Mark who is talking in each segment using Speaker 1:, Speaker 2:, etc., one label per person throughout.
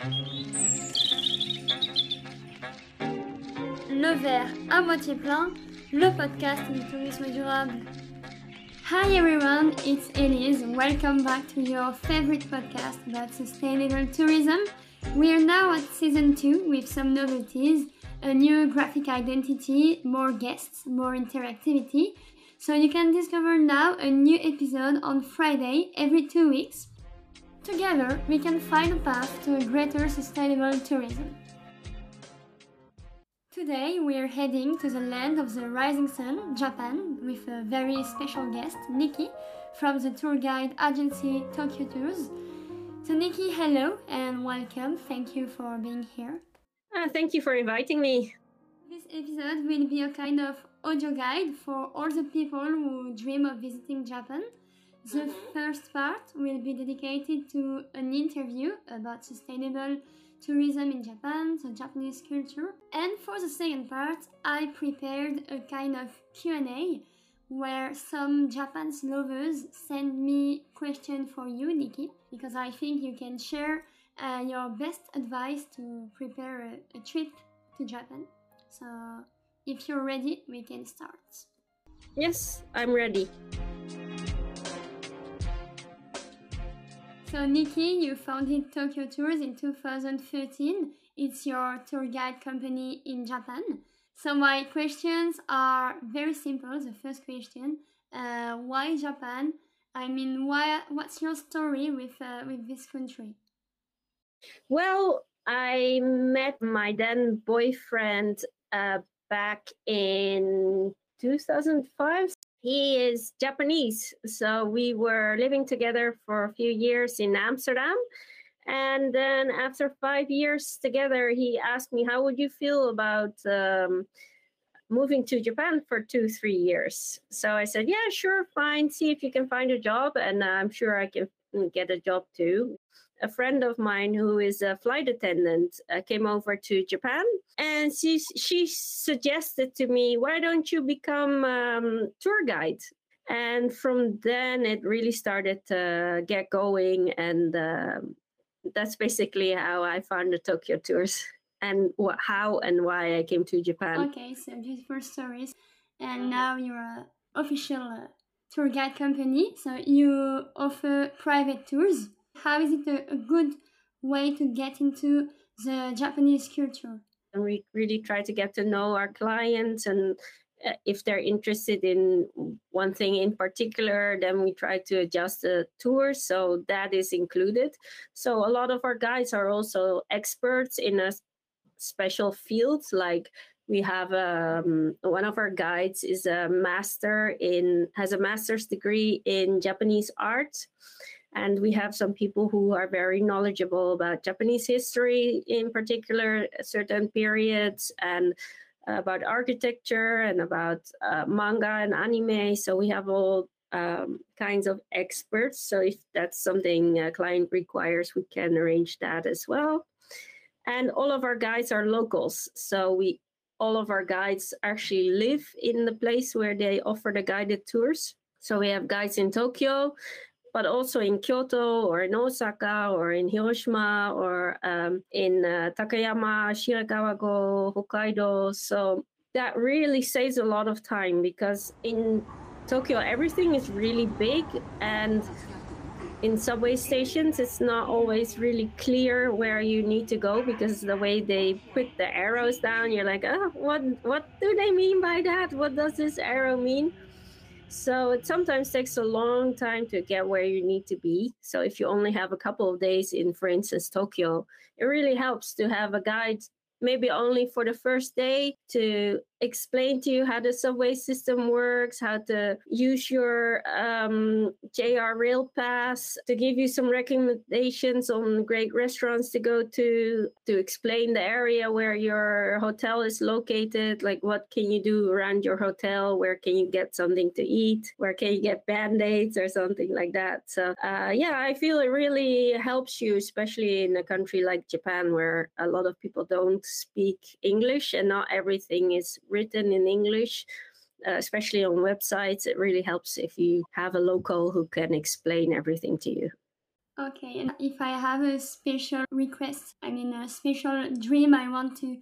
Speaker 1: Le verre à moitié plein, le podcast du tourisme durable. Hi everyone, it's Elise. Welcome back to your favorite podcast about sustainable tourism. We are now at season 2 with some novelties, a new graphic identity, more guests, more interactivity. So you can discover now a new episode on Friday every two weeks. Together, we can find a path to a greater sustainable tourism. Today we are heading to the land of the rising sun, Japan, with a very special guest, Nicki, from the tour guide agency TokioTours. So Nicki, hello and welcome. Thank you for being here.
Speaker 2: Uh, thank you for inviting me.
Speaker 1: This episode will be a kind of audio guide for all the people who dream of visiting Japan. The first part will be dedicated to an interview about sustainable tourism in Japan, the Japanese culture. And for the second part, I prepared a kind of Q&A where some Japan's lovers send me questions for you, Nicki, because I think you can share uh, your best advice to prepare a, a trip to Japan. So, if you're ready, we can start.
Speaker 2: Yes, I'm ready.
Speaker 1: So, Nicki, you founded TokioTours in 2013. It's your tour guide company in Japan. So, my questions are very simple. The first question uh, why Japan? I mean, why? What's your story with uh, with this country?
Speaker 2: Well, I met my then boyfriend uh, back in 2005 he is Japanese. So we were living together for a few years in Amsterdam. And then after five years together, he asked me, How would you feel about um, moving to Japan for two, three years? So I said, Yeah, sure, fine. See if you can find a job. And I'm sure I can get a job too a friend of mine who is a flight attendant uh, came over to Japan, and she she suggested to me, "Why don't you become um, tour guide?" And from then, it really started to get going, and um, that's basically how I found the TokioTours and wh- how and why I came to Japan.
Speaker 1: Okay, so beautiful stories, and now you're an official tour guide company, so you offer private tours how is it a, a good way to get into the Japanese culture?
Speaker 2: And we really try to get to know our clients and uh, if they're interested in one thing in particular, then we try to adjust the tour so that is included. So a lot of our guides are also experts in a special field. Like we have um, one of our guides is a master in has a master's degree in Japanese art, and we have some people who are very knowledgeable about Japanese history, in particular, certain periods, and about architecture and about uh, manga and anime. So we have all um, kinds of experts. So if that's something a client requires, we can arrange that as well. And all of our guides are locals. So we all of our guides actually live in the place where they offer the guided tours. So we have guides in Tokyo, but also in Kyoto or in Osaka or in Hiroshima or um, in uh, Takayama, Shirakawa-go, Hokkaido. So that really saves a lot of time because in Tokyo, everything is really big and in subway stations it's not always really clear where you need to go because the way they put the arrows down you're like oh what what do they mean by that what does this arrow mean so it sometimes takes a long time to get where you need to be. So if you only have a couple of days in, for instance, Tokyo, it really helps to have a guide maybe only for the first day to explain to you how the subway system works, how to use your um, JR Rail Pass, to give you some recommendations on great restaurants to go to, to explain the area where your hotel is located, like what can you do around your hotel, where can you get something to eat, where can you get band aids or something like that. So, uh, yeah, I feel it really helps you, especially in a country like Japan where a lot of people don't speak English and not everything is written in English. Uh, especially on websites, it really helps if you have a local who can explain everything to you.
Speaker 1: Okay, and if I have a special request, I mean a special dream, I want to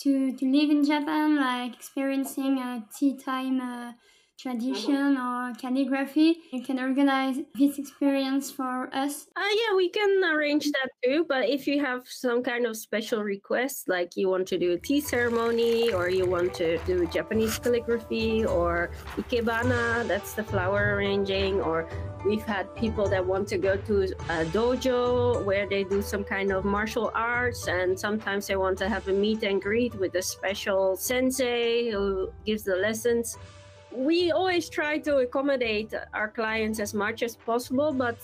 Speaker 1: to to live in Japan, like experiencing a tea time uh, tradition or calligraphy. You can organize this experience for us.
Speaker 2: Uh, yeah, we can arrange that too. But if you have some kind of special request, like you want to do a tea ceremony or you want to do Japanese calligraphy or ikebana, that's the flower arranging, or we've had people that want to go to a dojo where they do some kind of martial arts and sometimes they want to have a meet and greet with a special sensei who gives the lessons we always try to accommodate our clients as much as possible, but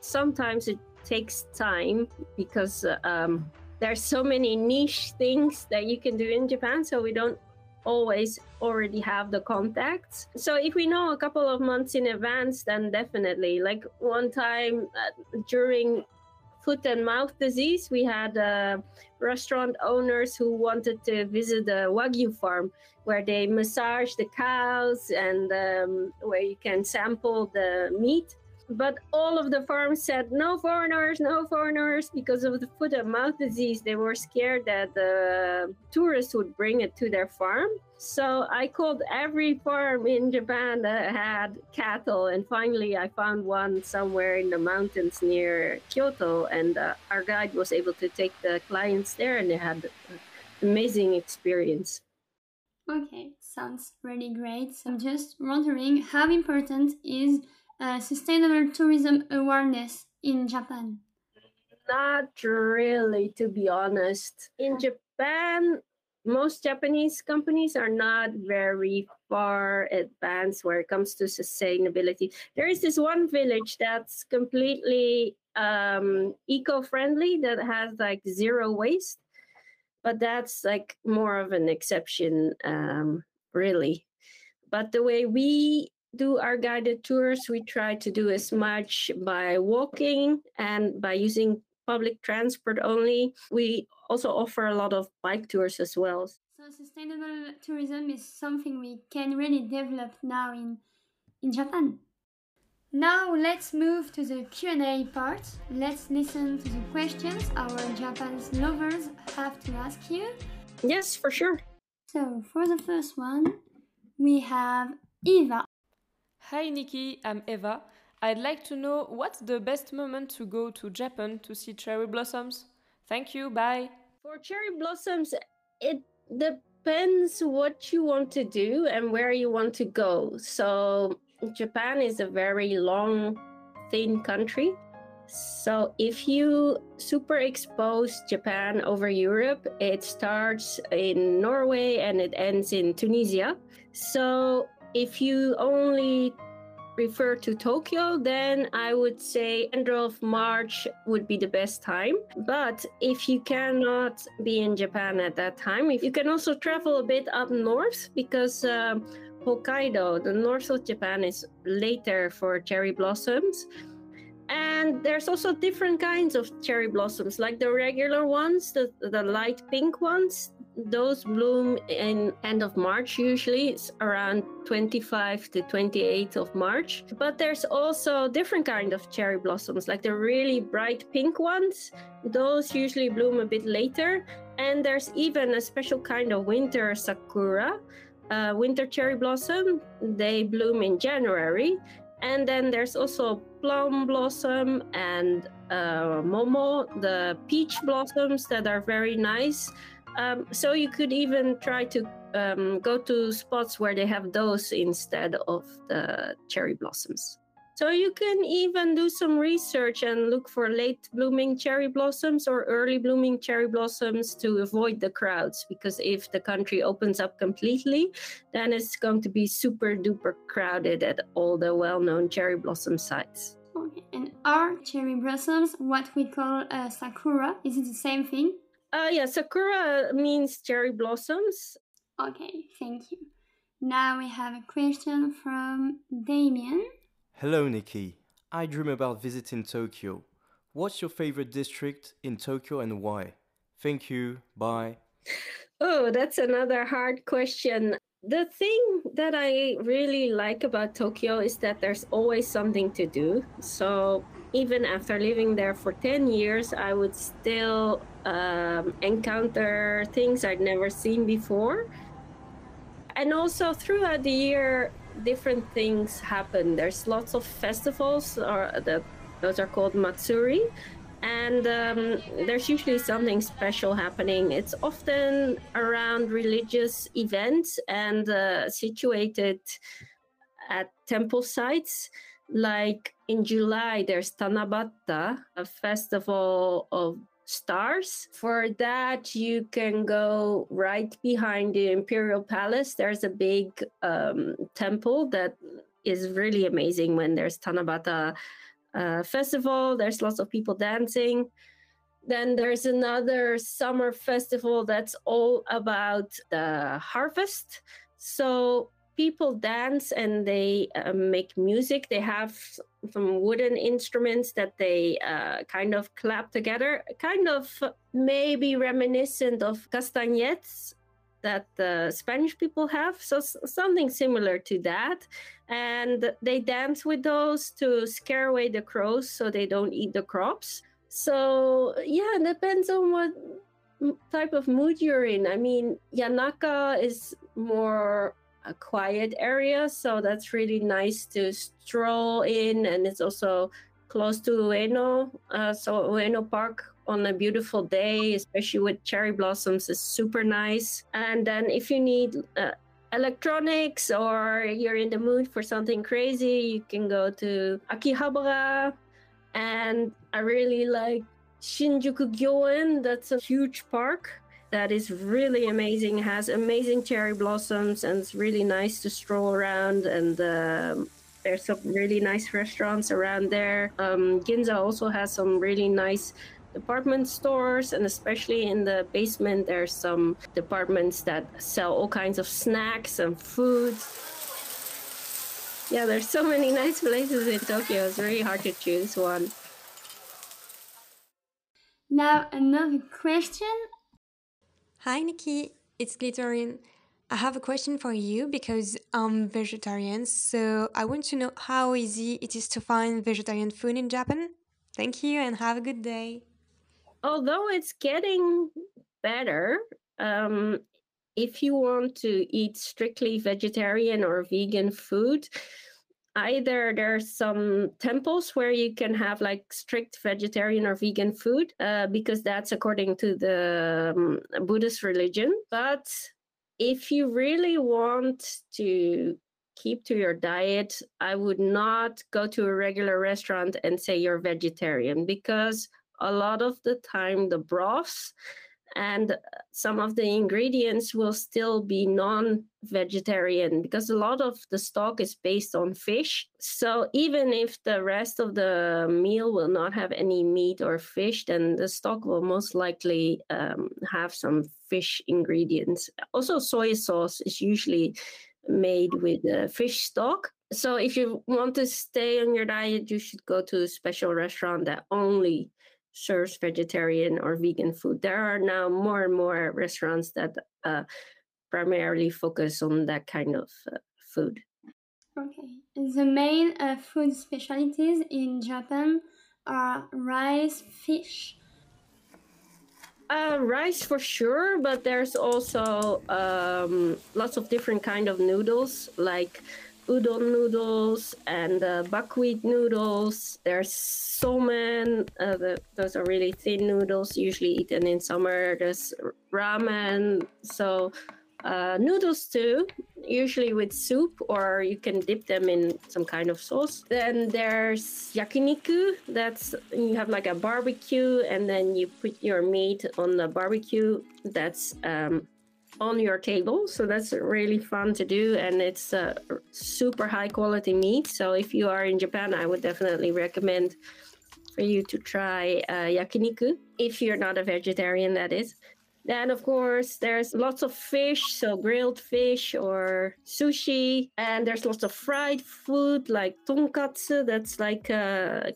Speaker 2: sometimes it takes time because um, there's so many niche things that you can do in Japan, so we don't always already have the contacts. So if we know a couple of months in advance, then definitely. Like one time uh, during foot and mouth disease, we had uh, restaurant owners who wanted to visit the Wagyu farm where they massage the cows and um, where you can sample the meat. But all of the farms said no foreigners, no foreigners because of the foot and mouth disease. They were scared that the tourists would bring it to their farm. So I called every farm in Japan that had cattle, and finally I found one somewhere in the mountains near Kyoto. And uh, our guide was able to take the clients there, and they had an amazing experience.
Speaker 1: Okay, sounds really great. So I'm just wondering how important is uh, sustainable tourism awareness in Japan?
Speaker 2: Not really, to be honest. In Japan, most Japanese companies are not very far advanced where it comes to sustainability. There is this one village that's completely um, eco friendly that has like zero waste but that's like more of an exception, um, really. But the way we do our guided tours, we try to do as much by walking and by using public transport only. We also offer a lot of bike tours as well.
Speaker 1: So sustainable tourism is something we can really develop now in in Japan. Now let's move to the Q&A part. Let's listen to the questions our Japan's lovers have to ask you.
Speaker 2: Yes, for sure.
Speaker 1: So, for the first one, we have Eva.
Speaker 3: Hi Nicki, I'm Eva. I'd like to know what's the best moment to go to Japan to see cherry blossoms? Thank you, bye.
Speaker 2: For cherry blossoms, it depends what you want to do and where you want to go. So, Japan is a very long, thin country. So if you superexpose Japan over Europe, it starts in Norway and it ends in Tunisia. So if you only refer to Tokyo, then I would say end of March would be the best time. But if you cannot be in Japan at that time, you can also travel a bit up north because uh, Hokkaido, the north of Japan, is later for cherry blossoms. And there's also different kinds of cherry blossoms, like the regular ones, the, the light pink ones. Those bloom in end of March usually. It's around 25 to 28th of March. But there's also different kind of cherry blossoms, like the really bright pink ones. Those usually bloom a bit later. And there's even a special kind of winter sakura uh, winter cherry blossom. They bloom in January. And then there's also plum blossom and uh, momo, the peach blossoms that are very nice. Um, so you could even try to um, go to spots where they have those instead of the cherry blossoms. So you can even do some research and look for late blooming cherry blossoms or early blooming cherry blossoms to avoid the crowds. Because if the country opens up completely, then it's going to be super duper crowded at all the well known cherry blossom sites.
Speaker 1: Okay. And are cherry blossoms what we call a sakura? Is it the same thing?
Speaker 2: Uh, yeah, sakura means cherry blossoms.
Speaker 1: Okay, thank you. Now we have a question from Damien.
Speaker 4: Hello, Nicki. I dream about visiting Tokyo. What's your favorite district in Tokyo and why? Thank you. Bye.
Speaker 2: Oh, that's another hard question. The thing that I really like about Tokyo is that there's always something to do. So even after living there for 10 years, I would still um, encounter things I'd never seen before. And also throughout the year, different things happen. There's lots of festivals, or the, those are called Matsuri, and um, there's usually something special happening. It's often around religious events and uh, situated at temple sites. Like in July, there's Tanabata, a festival of stars. For that, you can go right behind the Imperial Palace. There's a big um, temple that is really amazing when there's Tanabata uh, festival. There's lots of people dancing. Then there's another summer festival that's all about the harvest. So people dance and they uh, make music. They have some wooden instruments that they uh, kind of clap together, kind of maybe reminiscent of castanets that the Spanish people have. So something similar to that. And they dance with those to scare away the crows so they don't eat the crops. So yeah, it depends on what type of mood you're in. I mean, Yanaka is more a quiet area, so that's really nice to stroll in, and it's also close to Ueno. Uh, so Ueno Park on a beautiful day, especially with cherry blossoms, is super nice. And then if you need uh, electronics or you're in the mood for something crazy, you can go to Akihabara. And I really like Shinjuku Gyoen. That's a huge park that is really amazing. Has amazing cherry blossoms and it's really nice to stroll around. And um, there's some really nice restaurants around there. Um, Ginza also has some really nice department stores and especially in the basement there's some departments that sell all kinds of snacks and foods yeah there's so many nice places in tokyo it's really hard to choose one
Speaker 1: now another question
Speaker 5: Hi, Nicki. It's Glitterin. I have a question for you because I'm vegetarian, so I want to know how easy it is to find vegetarian food in Japan. Thank you and have a good day.
Speaker 2: Although it's getting better, um, if you want to eat strictly vegetarian or vegan food, either there's some temples where you can have like strict vegetarian or vegan food uh, because that's according to the um, buddhist religion. But if you really want to keep to your diet i would not go to a regular restaurant and say you're vegetarian because a lot of the time the broths and some of the ingredients will still be non vegetarian because a lot of the stock is based on fish. So even if the rest of the meal will not have any meat or fish, then the stock will most likely um, have some fish ingredients. Also, soy sauce is usually made with uh, fish stock. So if you want to stay on your diet, you should go to a special restaurant that only serves vegetarian or vegan food. There are now more and more restaurants that uh, primarily focus on that kind of uh, food.
Speaker 1: Okay. The main uh, food specialties in Japan are rice, fish.
Speaker 2: Uh, rice for sure, but there's also um, lots of different kind of noodles like udon noodles and uh, buckwheat noodles. There's somen. Uh, the, those are really thin noodles, usually eaten in summer. There's ramen. So uh, noodles too, usually with soup, or you can dip them in some kind of sauce. Then there's yakiniku. That's you have like a barbecue, and then you put your meat on the barbecue. That's um, on your table. So that's really fun to do, and it's a super high quality meat. So if you are in Japan, I would definitely recommend for you to try uh, yakiniku if you're not a vegetarian, that is. Then, of course, there's lots of fish, so grilled fish or sushi, and there's lots of fried food like tonkatsu. That's like a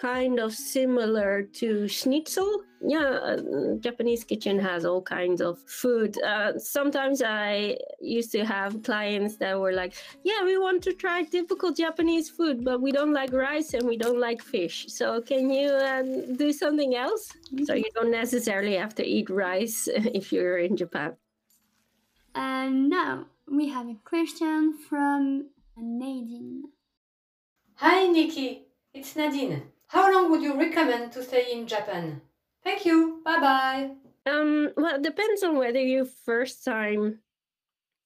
Speaker 2: kind of similar to schnitzel. Yeah, uh, Japanese kitchen has all kinds of food. Uh, sometimes I used to have clients that were like, "Yeah, we want to try typical Japanese food, but we don't like rice and we don't like fish. So can you uh, do something else?" Mm-hmm. So you don't necessarily have to eat rice if you're in Japan.
Speaker 1: And now we have a question from Nadine.
Speaker 6: Hi, Nicki. It's Nadine. How long would you recommend to stay in Japan? Thank you. Bye bye.
Speaker 2: Um, well, it depends on whether you first time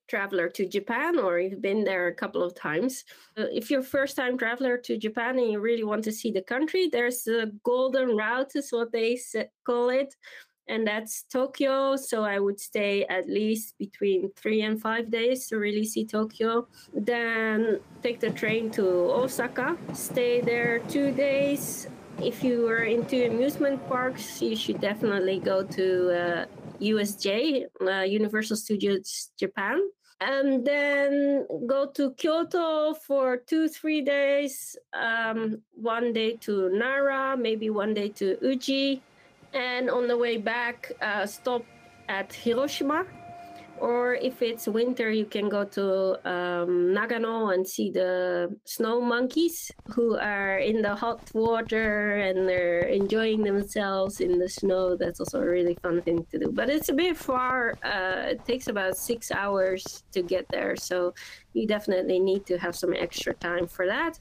Speaker 2: traveler to Japan or you've been there a couple of times. Uh, if you're first time traveler to Japan and you really want to see the country, there's a golden route is what they call it and that's Tokyo. So I would stay at least between three and five days to really see Tokyo. Then take the train to Osaka, stay there two days. If you are into amusement parks, you should definitely go to uh, USJ, uh, Universal Studios Japan. And then go to Kyoto for two, three days. Um, one day to Nara, maybe one day to Uji and on the way back uh, stop at Hiroshima. Or if it's winter you can go to um, Nagano and see the snow monkeys who are in the hot water and they're enjoying themselves in the snow. That's also a really fun thing to do. But it's a bit far uh, it takes about six hours to get there. So you definitely need to have some extra time for that.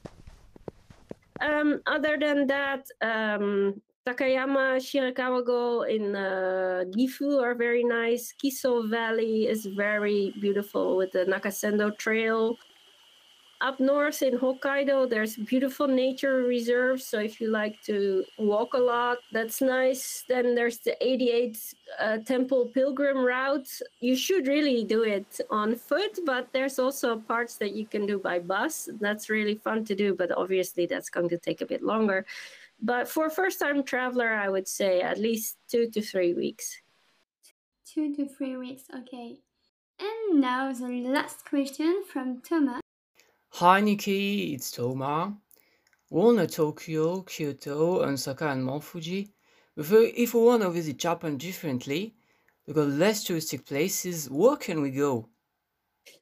Speaker 2: Um, other than that um, Takayama, Shirakawa-go in uh, Gifu are very nice. Kiso Valley is very beautiful with the Nakasendo Trail. Up north in Hokkaido, there's beautiful nature reserves. So if you like to walk a lot, that's nice. Then there's the 88 uh, Temple Pilgrim route. You should really do it on foot, but there's also parts that you can do by bus. That's really fun to do, but obviously that's going to take a bit longer. But for a first time traveler, I would say at least two to three weeks.
Speaker 1: Two to three weeks, okay. And now the last question from Thomas.
Speaker 7: Hi Nicki, it's Thomas. We're in Tokyo, Kyoto, Osaka, and Mount Fuji. But if we want to visit Japan differently, we got less touristic places, where can we go?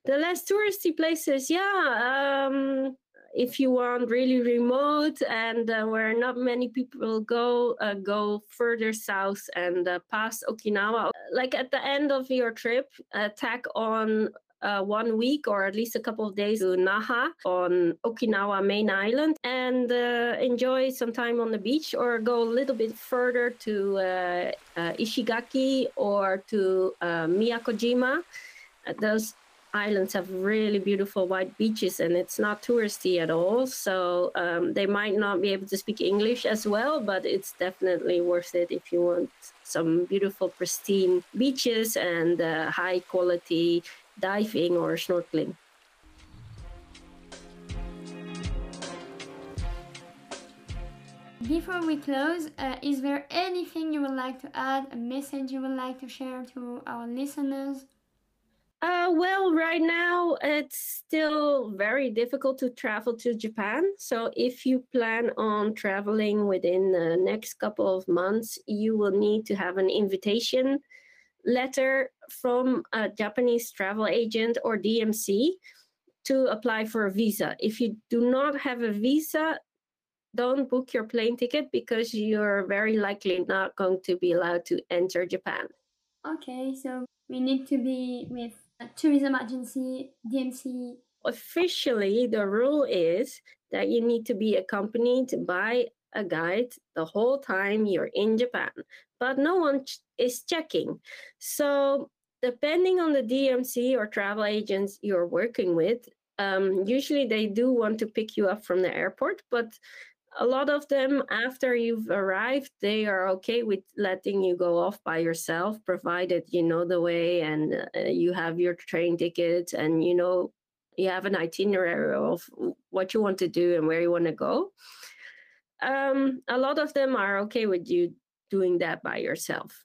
Speaker 2: The less touristy places, yeah. Um, if you want really remote and uh, where not many people go, uh, go further south and uh, past Okinawa. Like at the end of your trip, tack on uh, one week or at least a couple of days to Naha on Okinawa main island and uh, enjoy some time on the beach or go a little bit further to Ishigaki or to Miyakojima. those islands have really beautiful white beaches and it's not touristy at all. So um, they might not be able to speak English as well, but it's definitely worth it if you want some beautiful, pristine beaches and uh, high quality diving or snorkeling.
Speaker 1: Before we close, uh, is there anything you would like to add, a message you would like to share to our listeners?
Speaker 2: Uh, well, right now it's still very difficult to travel to Japan. So, if you plan on traveling within the next couple of months, you will need to have an invitation letter from a Japanese travel agent or DMC to apply for a visa. If you do not have a visa, don't book your plane ticket because you're very likely not going to be allowed to enter Japan.
Speaker 1: Okay, so we need to be with tourism agency, DMC?
Speaker 2: Officially, the rule is that you need to be accompanied by a guide the whole time you're in Japan, but no one ch- is checking. So, depending on the DMC or travel agents you're working with, um, usually they do want to pick you up from the airport, but a lot of them after you've arrived they are okay with letting you go off by yourself provided you know the way and uh, you have your train ticket and you know you have an itinerary of what you want to do and where you want to go. Um, a lot of them are okay with you doing that by yourself.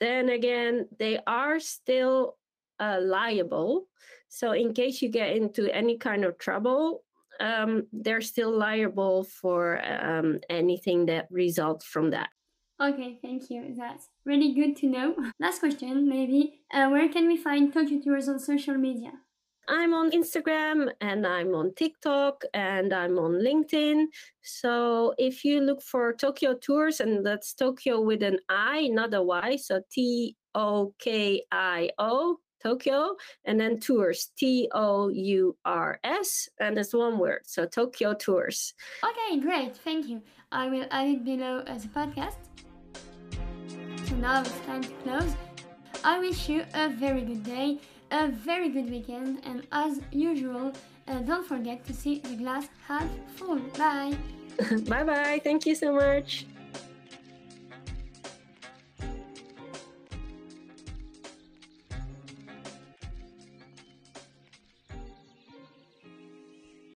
Speaker 2: Then again they are still uh, liable. So in case you get into any kind of trouble um, they're still liable for um, anything that results from that.
Speaker 1: Okay, thank you. That's really good to know. Last question, maybe. Uh, where can we find TokioTours on social media?
Speaker 2: I'm on Instagram and I'm on TikTok and I'm on LinkedIn. So if you look for TokioTours, and that's Tokyo with an I, not a Y, so T O K I O, Tokio, and then Tours, T O U R S, and it's one word, so TokioTours.
Speaker 1: Okay, great, thank you. I will add it below as a podcast. So now it's time to close. I wish you a very good day a very good weekend and as usual uh, don't forget to see the glass half full bye
Speaker 2: bye bye thank you so much